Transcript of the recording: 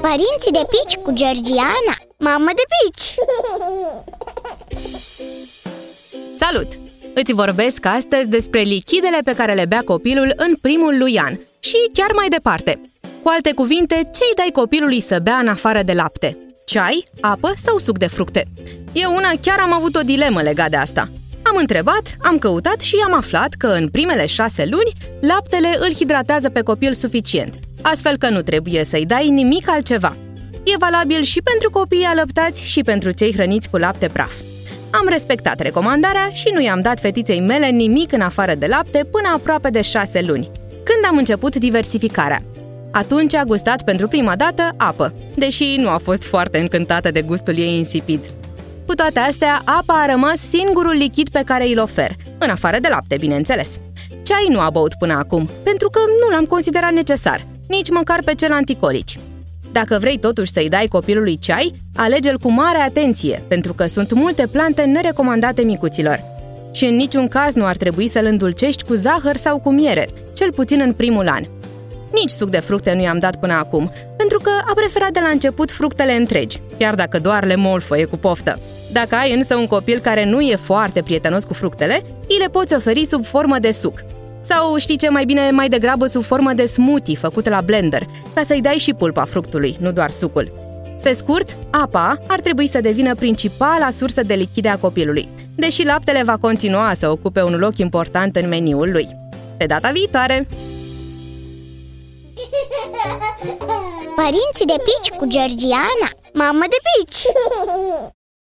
Părinții de pici cu Georgiana Mamă de pici! Salut! Îți vorbesc astăzi despre lichidele pe care le bea copilul în primul lui an și chiar mai departe. Cu alte cuvinte, ce îi dai copilului să bea în afară de lapte? Ceai, apă sau suc de fructe? Eu una chiar am avut o dilemă legat de asta. Am întrebat, am căutat și am aflat că în primele șase luni laptele îl hidratează pe copil suficient, astfel că nu trebuie să-i dai nimic altceva. E valabil și pentru copiii alăptați și pentru cei hrăniți cu lapte praf. Am respectat recomandarea și nu i-am dat fetiței mele nimic în afară de lapte până aproape de șase luni, când am început diversificarea. Atunci a gustat pentru prima dată apă, deși nu a fost foarte încântată de gustul ei insipid. Cu toate astea, apa a rămas singurul lichid pe care îl ofer, în afară de lapte, bineînțeles. Ceai nu a băut până acum, pentru că nu l-am considerat necesar, nici măcar pe cel anticolici. Dacă vrei totuși să-i dai copilului ceai, alege-l cu mare atenție, pentru că sunt multe plante nerecomandate micuților. Și în niciun caz nu ar trebui să-l îndulcești cu zahăr sau cu miere, cel puțin în primul an. Nici suc de fructe nu i-am dat până acum, pentru că a preferat de la început fructele întregi, chiar dacă doar le molfăie cu poftă. Dacă ai însă un copil care nu e foarte prietenos cu fructele, îi le poți oferi sub formă de suc. Sau știi ce mai bine mai degrabă sub formă de smoothie făcut la blender, ca să-i dai și pulpa fructului, nu doar sucul. Pe scurt, apa ar trebui să devină principala sursă de lichide a copilului, deși laptele va continua să ocupe un loc important în meniul lui. Pe data viitoare! Părinții de pici cu Georgiana Mamă de pici!